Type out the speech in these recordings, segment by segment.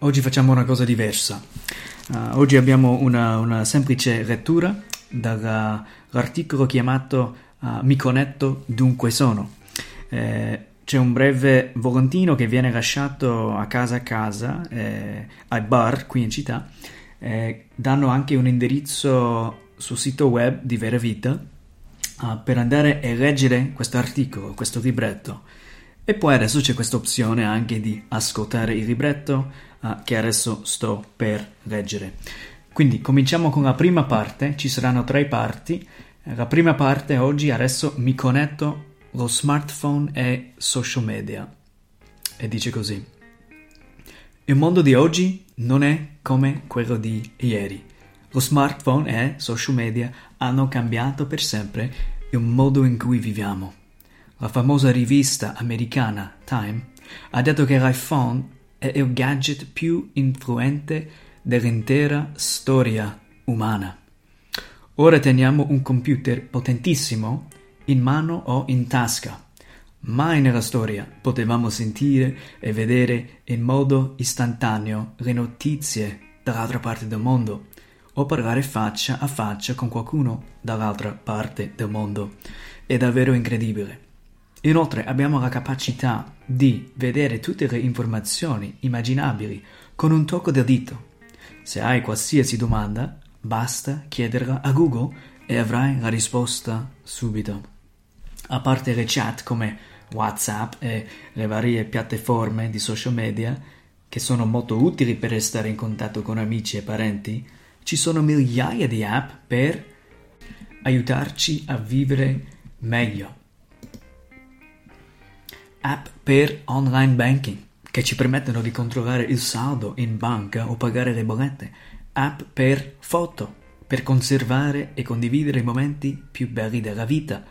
oggi facciamo una cosa diversa. Uh, oggi abbiamo una, una semplice lettura dall'articolo chiamato uh, Mi connetto dunque sono. Eh, c'è un breve volantino che viene lasciato a casa a casa, eh, ai bar qui in città. Eh, danno anche un indirizzo sul sito web di Vera Vita uh, per andare a leggere questo articolo, questo libretto. E poi adesso c'è questa opzione anche di ascoltare il libretto uh, che adesso sto per leggere. Quindi cominciamo con la prima parte, ci saranno tre parti. La prima parte oggi adesso mi connetto lo smartphone e social media. E dice così. Il mondo di oggi non è come quello di ieri. Lo smartphone e social media hanno cambiato per sempre il modo in cui viviamo. La famosa rivista americana Time ha detto che l'iPhone è il gadget più influente dell'intera storia umana. Ora teniamo un computer potentissimo in mano o in tasca. Mai nella storia potevamo sentire e vedere in modo istantaneo le notizie dall'altra parte del mondo o parlare faccia a faccia con qualcuno dall'altra parte del mondo. È davvero incredibile. Inoltre abbiamo la capacità di vedere tutte le informazioni immaginabili con un tocco del dito. Se hai qualsiasi domanda, basta chiederla a Google e avrai la risposta subito. A parte le chat come WhatsApp e le varie piattaforme di social media, che sono molto utili per restare in contatto con amici e parenti, ci sono migliaia di app per aiutarci a vivere meglio app per online banking che ci permettono di controllare il saldo in banca o pagare le bollette, app per foto per conservare e condividere i momenti più belli della vita,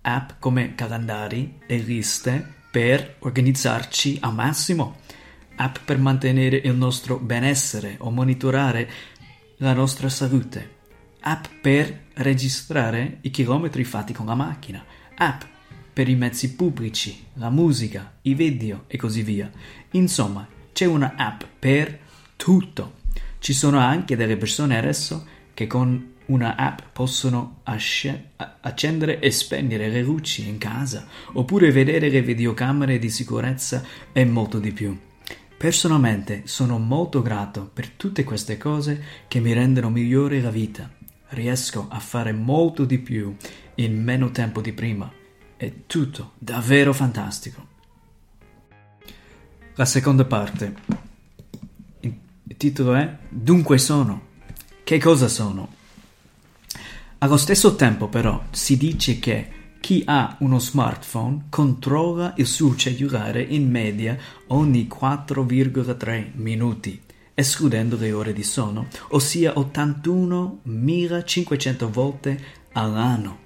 app come calendari e liste per organizzarci al massimo, app per mantenere il nostro benessere o monitorare la nostra salute, app per registrare i chilometri fatti con la macchina, app per i mezzi pubblici, la musica, i video e così via. Insomma, c'è una app per tutto. Ci sono anche delle persone adesso che con una app possono asce- accendere e spegnere le luci in casa, oppure vedere le videocamere di sicurezza e molto di più. Personalmente sono molto grato per tutte queste cose che mi rendono migliore la vita. Riesco a fare molto di più in meno tempo di prima è tutto davvero fantastico. La seconda parte. Il titolo è Dunque sono. Che cosa sono? Allo stesso tempo però si dice che chi ha uno smartphone controlla il suo cellulare in media ogni 4,3 minuti, escludendo le ore di sonno, ossia 81.500 volte all'anno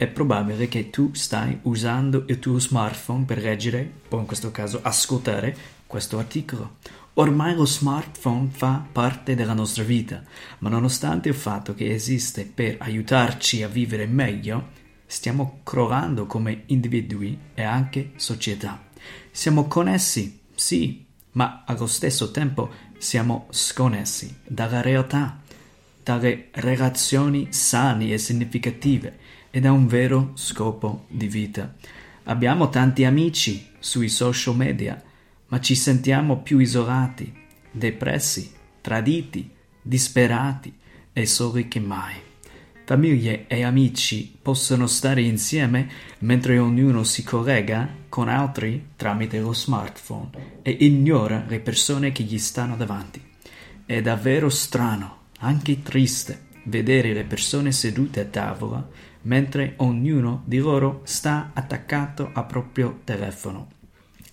è probabile che tu stai usando il tuo smartphone per leggere, o in questo caso ascoltare, questo articolo. Ormai lo smartphone fa parte della nostra vita, ma nonostante il fatto che esiste per aiutarci a vivere meglio, stiamo crollando come individui e anche società. Siamo connessi, sì, ma allo stesso tempo siamo sconnessi dalla realtà, dalle relazioni sane e significative ed ha un vero scopo di vita. Abbiamo tanti amici sui social media, ma ci sentiamo più isolati, depressi, traditi, disperati e soli che mai. Famiglie e amici possono stare insieme mentre ognuno si collega con altri tramite lo smartphone e ignora le persone che gli stanno davanti. È davvero strano, anche triste, vedere le persone sedute a tavola mentre ognuno di loro sta attaccato al proprio telefono.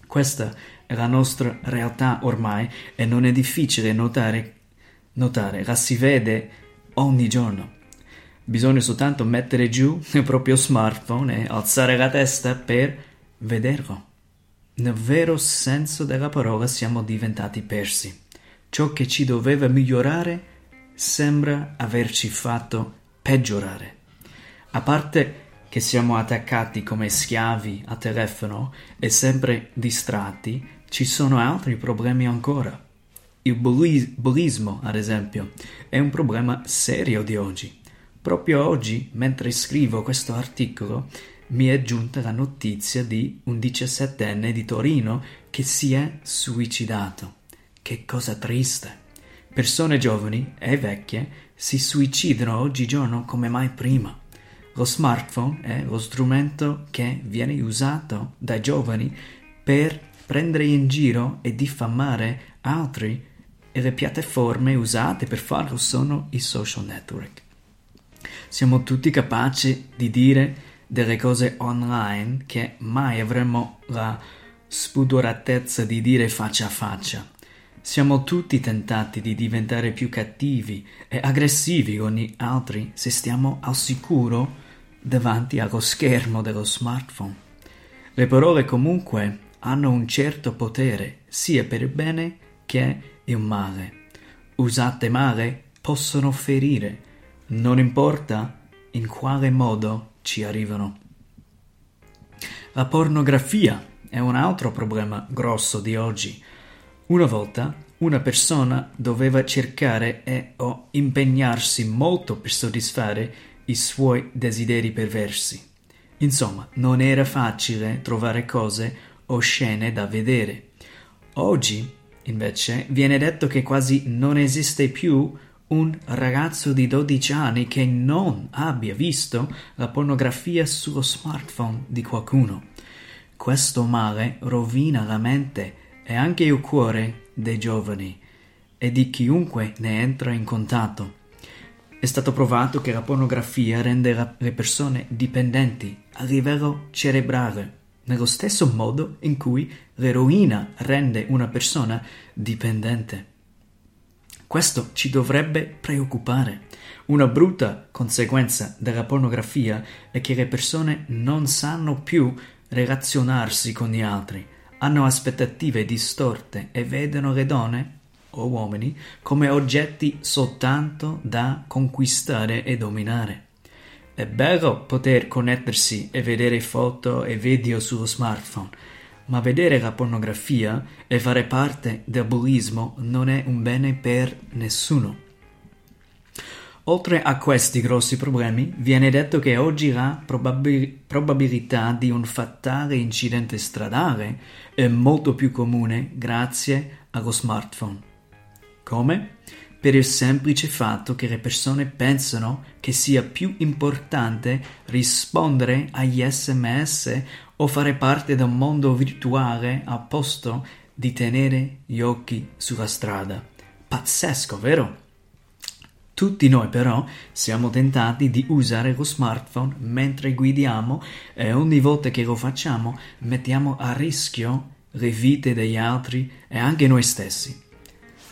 Questa è la nostra realtà ormai e non è difficile notare, notare, la si vede ogni giorno. Bisogna soltanto mettere giù il proprio smartphone e alzare la testa per vederlo. Nel vero senso della parola siamo diventati persi. Ciò che ci doveva migliorare sembra averci fatto peggiorare. A parte che siamo attaccati come schiavi a telefono e sempre distratti, ci sono altri problemi ancora. Il bullismo, ad esempio, è un problema serio di oggi. Proprio oggi, mentre scrivo questo articolo, mi è giunta la notizia di un diciassettenne di Torino che si è suicidato. Che cosa triste. Persone giovani e vecchie si suicidano oggigiorno come mai prima. Lo smartphone è lo strumento che viene usato dai giovani per prendere in giro e diffamare altri e le piattaforme usate per farlo sono i social network. Siamo tutti capaci di dire delle cose online che mai avremmo la spudoratezza di dire faccia a faccia. Siamo tutti tentati di diventare più cattivi e aggressivi con gli altri se stiamo al sicuro davanti allo schermo dello smartphone. Le parole comunque hanno un certo potere sia per il bene che il male. Usate male possono ferire, non importa in quale modo ci arrivano. La pornografia è un altro problema grosso di oggi. Una volta una persona doveva cercare e o impegnarsi molto per soddisfare i suoi desideri perversi. Insomma, non era facile trovare cose o scene da vedere. Oggi, invece, viene detto che quasi non esiste più un ragazzo di 12 anni che non abbia visto la pornografia sullo smartphone di qualcuno. Questo male rovina la mente e anche il cuore dei giovani e di chiunque ne entra in contatto. È stato provato che la pornografia rende le persone dipendenti a livello cerebrale, nello stesso modo in cui l'eroina rende una persona dipendente. Questo ci dovrebbe preoccupare. Una brutta conseguenza della pornografia è che le persone non sanno più relazionarsi con gli altri, hanno aspettative distorte e vedono le donne o uomini come oggetti soltanto da conquistare e dominare. È bello poter connettersi e vedere foto e video sullo smartphone, ma vedere la pornografia e fare parte del bullismo non è un bene per nessuno. Oltre a questi grossi problemi, viene detto che oggi la probabil- probabilità di un fatale incidente stradale è molto più comune grazie allo smartphone. Come? Per il semplice fatto che le persone pensano che sia più importante rispondere agli sms o fare parte del mondo virtuale a posto di tenere gli occhi sulla strada. Pazzesco, vero? Tutti noi però siamo tentati di usare lo smartphone mentre guidiamo e ogni volta che lo facciamo mettiamo a rischio le vite degli altri e anche noi stessi.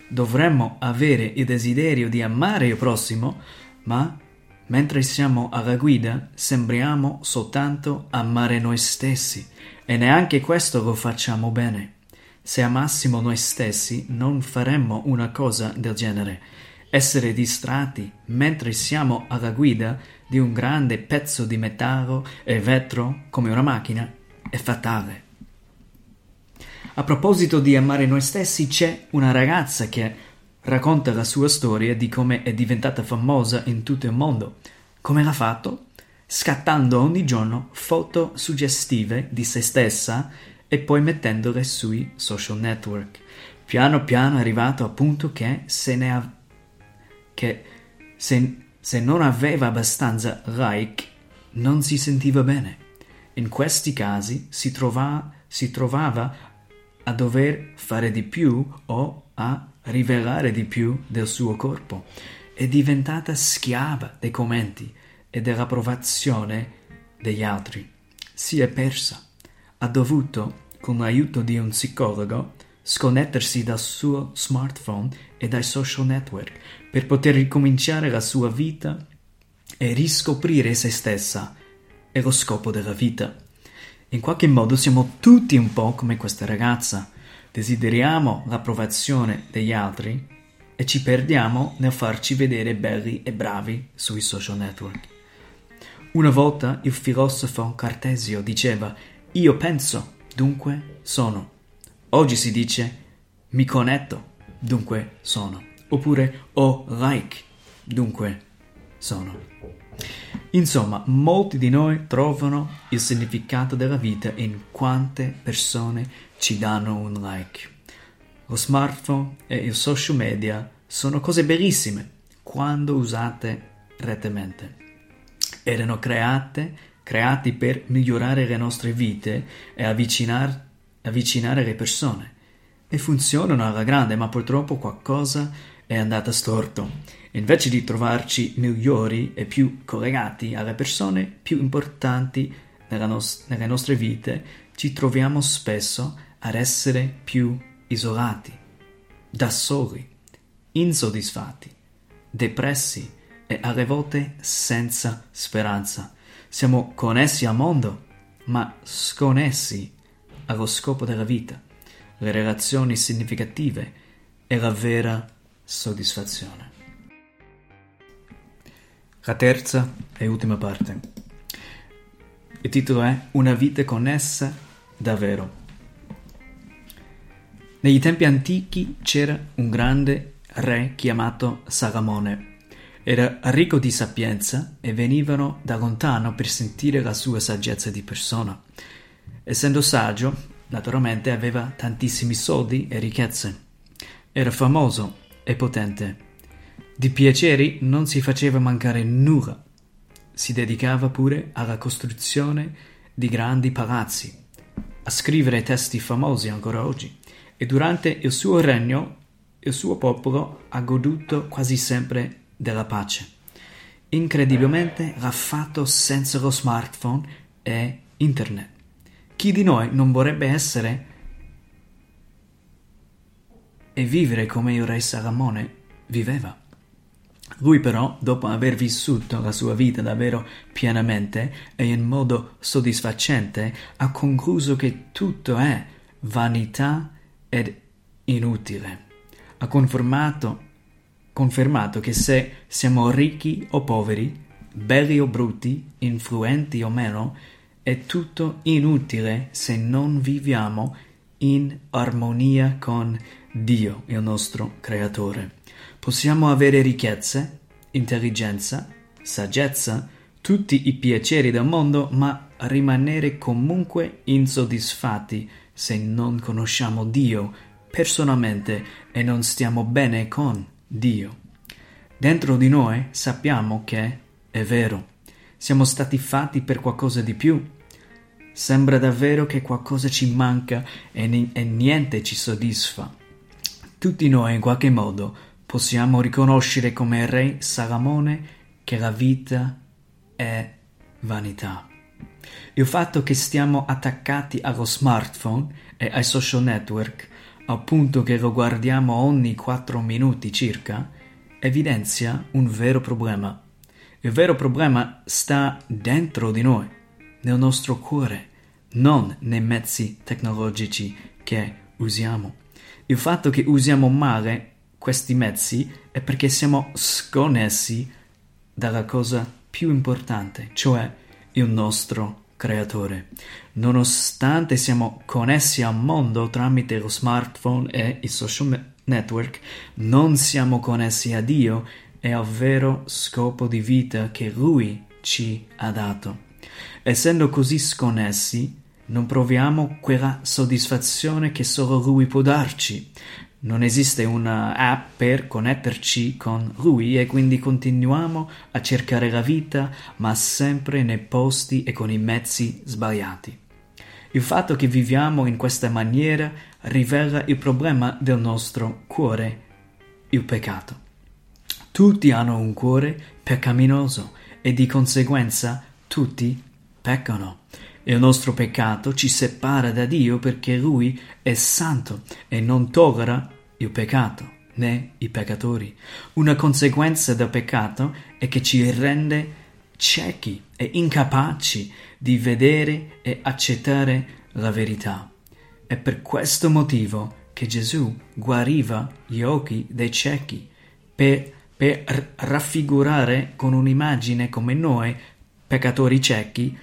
Dovremmo avere il desiderio di amare il prossimo, ma mentre siamo alla guida sembriamo soltanto amare noi stessi e neanche questo lo facciamo bene. Se amassimo noi stessi non faremmo una cosa del genere essere distratti mentre siamo alla guida di un grande pezzo di metallo e vetro come una macchina è fatale. A proposito di amare noi stessi, c'è una ragazza che racconta la sua storia di come è diventata famosa in tutto il mondo. Come l'ha fatto? Scattando ogni giorno foto suggestive di se stessa e poi mettendole sui social network. Piano piano è arrivato al punto che se ne ha che se, se non aveva abbastanza like non si sentiva bene. In questi casi si, trova, si trovava a dover fare di più o a rivelare di più del suo corpo. È diventata schiava dei commenti e dell'approvazione degli altri. Si è persa. Ha dovuto, con l'aiuto di un psicologo, sconnettersi dal suo smartphone e dai social network per poter ricominciare la sua vita e riscoprire se stessa e lo scopo della vita. In qualche modo siamo tutti un po' come questa ragazza. Desideriamo l'approvazione degli altri e ci perdiamo nel farci vedere belli e bravi sui social network. Una volta il filosofo Cartesio diceva io penso, dunque sono. Oggi si dice mi connetto, dunque sono. Oppure ho like, dunque sono. Insomma, molti di noi trovano il significato della vita in quante persone ci danno un like. Lo smartphone e i social media sono cose bellissime quando usate rettamente. Erano create, creati per migliorare le nostre vite e avvicinar, avvicinare le persone. E funzionano alla grande, ma purtroppo qualcosa è andata storto. Invece di trovarci migliori e più collegati alle persone più importanti nos- nelle nostre vite, ci troviamo spesso ad essere più isolati, da soli, insoddisfatti, depressi e alle volte senza speranza. Siamo connessi al mondo, ma sconnessi allo scopo della vita, le relazioni significative e la vera soddisfazione. La terza e ultima parte. Il titolo è Una vita connessa davvero. Negli tempi antichi c'era un grande re chiamato Salamone. Era ricco di sapienza e venivano da lontano per sentire la sua saggezza di persona. Essendo saggio, naturalmente aveva tantissimi soldi e ricchezze. Era famoso e potente. Di piaceri non si faceva mancare nulla. Si dedicava pure alla costruzione di grandi palazzi, a scrivere testi famosi ancora oggi. E durante il suo regno il suo popolo ha goduto quasi sempre della pace. Incredibilmente l'ha fatto senza lo smartphone e internet. Chi di noi non vorrebbe essere e vivere come il re Salamone viveva? Lui però, dopo aver vissuto la sua vita davvero pienamente e in modo soddisfacente, ha concluso che tutto è vanità ed inutile. Ha confermato, confermato che se siamo ricchi o poveri, belli o brutti, influenti o meno, è tutto inutile se non viviamo in armonia con Dio, il nostro Creatore. Possiamo avere ricchezze, intelligenza, saggezza, tutti i piaceri del mondo, ma rimanere comunque insoddisfatti se non conosciamo Dio personalmente e non stiamo bene con Dio. Dentro di noi sappiamo che è vero, siamo stati fatti per qualcosa di più. Sembra davvero che qualcosa ci manca e, ni- e niente ci soddisfa. Tutti noi in qualche modo possiamo riconoscere come re Salamone che la vita è vanità. Il fatto che stiamo attaccati allo smartphone e ai social network, al punto che lo guardiamo ogni 4 minuti circa, evidenzia un vero problema. Il vero problema sta dentro di noi, nel nostro cuore, non nei mezzi tecnologici che usiamo. Il fatto che usiamo male questi mezzi è perché siamo sconnessi dalla cosa più importante, cioè il nostro creatore. Nonostante siamo connessi al mondo tramite lo smartphone e i social network, non siamo connessi a Dio e al vero scopo di vita che Lui ci ha dato. Essendo così sconnessi, non proviamo quella soddisfazione che solo Lui può darci. Non esiste una app per connetterci con Lui e quindi continuiamo a cercare la vita, ma sempre nei posti e con i mezzi sbagliati. Il fatto che viviamo in questa maniera rivela il problema del nostro cuore, il peccato. Tutti hanno un cuore peccaminoso e di conseguenza tutti peccano. Il nostro peccato ci separa da Dio perché Lui è santo e non tollera il peccato né i peccatori. Una conseguenza del peccato è che ci rende ciechi e incapaci di vedere e accettare la verità. È per questo motivo che Gesù guariva gli occhi dei ciechi per, per raffigurare con un'immagine come noi, peccatori ciechi,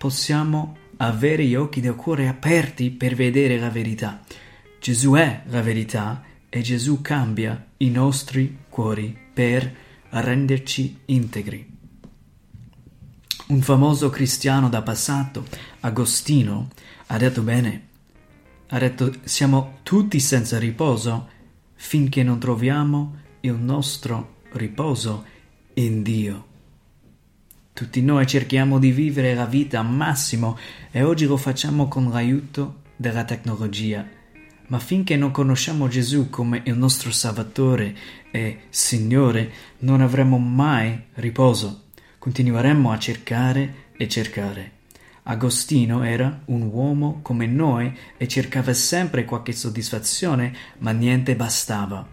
possiamo avere gli occhi del cuore aperti per vedere la verità. Gesù è la verità e Gesù cambia i nostri cuori per renderci integri. Un famoso cristiano da passato, Agostino, ha detto bene, ha detto siamo tutti senza riposo finché non troviamo il nostro riposo in Dio. Tutti noi cerchiamo di vivere la vita al massimo e oggi lo facciamo con l'aiuto della tecnologia. Ma finché non conosciamo Gesù come il nostro Salvatore e Signore, non avremo mai riposo. Continueremo a cercare e cercare. Agostino era un uomo come noi e cercava sempre qualche soddisfazione, ma niente bastava.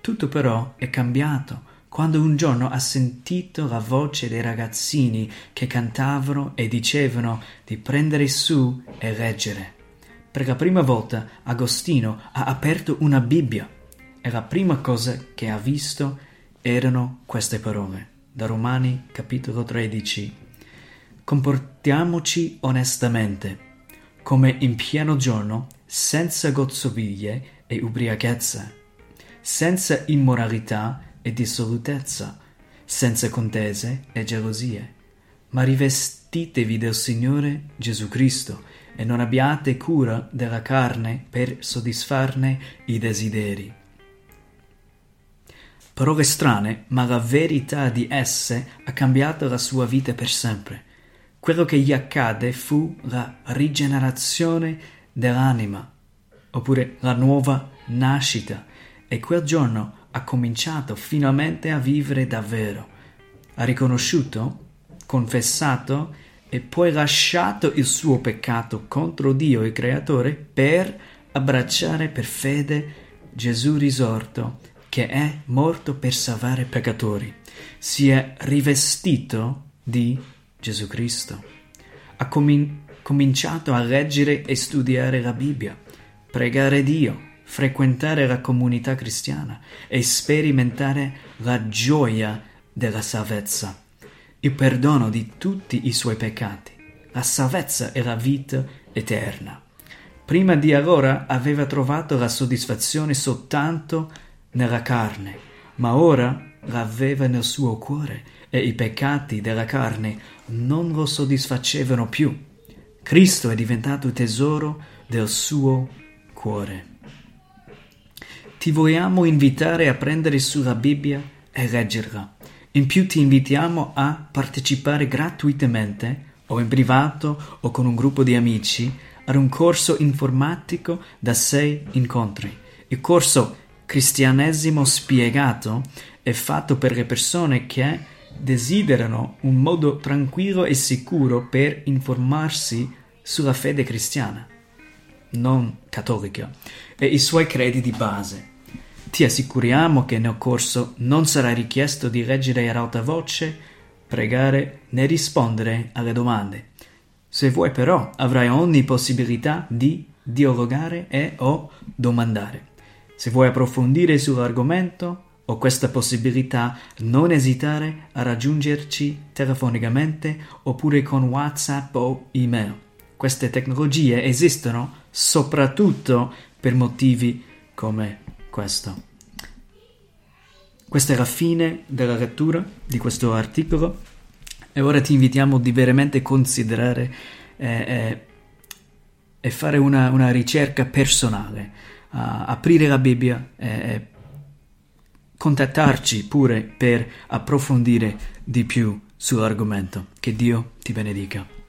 Tutto però è cambiato quando un giorno ha sentito la voce dei ragazzini che cantavano e dicevano di prendere su e leggere. Per la prima volta Agostino ha aperto una Bibbia e la prima cosa che ha visto erano queste parole da Romani capitolo 13 comportiamoci onestamente, come in pieno giorno, senza gozzoviglie e ubriachezza, senza immoralità e dissolutezza, senza contese e gelosie, ma rivestitevi del Signore Gesù Cristo e non abbiate cura della carne per soddisfarne i desideri. Parole strane, ma la verità di esse ha cambiato la sua vita per sempre. Quello che gli accade fu la rigenerazione dell'anima, oppure la nuova nascita, e quel giorno ha cominciato finalmente a vivere davvero. Ha riconosciuto, confessato e poi lasciato il suo peccato contro Dio il Creatore per abbracciare per fede Gesù risorto, che è morto per salvare peccatori. Si è rivestito di Gesù Cristo. Ha comin- cominciato a leggere e studiare la Bibbia, pregare Dio, frequentare la comunità cristiana e sperimentare la gioia della salvezza, il perdono di tutti i suoi peccati, la salvezza e la vita eterna. Prima di allora aveva trovato la soddisfazione soltanto nella carne, ma ora l'aveva nel suo cuore e i peccati della carne non lo soddisfacevano più. Cristo è diventato tesoro del suo cuore. Ti vogliamo invitare a prendere sulla Bibbia e leggerla. In più ti invitiamo a partecipare gratuitamente o in privato o con un gruppo di amici ad un corso informatico da sei incontri. Il corso Cristianesimo spiegato è fatto per le persone che desiderano un modo tranquillo e sicuro per informarsi sulla fede cristiana, non cattolica, e i suoi credi di base. Ti assicuriamo che nel corso non sarà richiesto di leggere ad alta voce, pregare né rispondere alle domande. Se vuoi però avrai ogni possibilità di dialogare e o domandare. Se vuoi approfondire sull'argomento, o questa possibilità, non esitare a raggiungerci telefonicamente oppure con WhatsApp o email. Queste tecnologie esistono soprattutto per motivi come questo. Questa è la fine della lettura di questo articolo e ora ti invitiamo di veramente considerare eh, eh, e fare una, una, ricerca personale, uh, aprire la Bibbia e contattarci pure per approfondire di più sull'argomento. Che Dio ti benedica.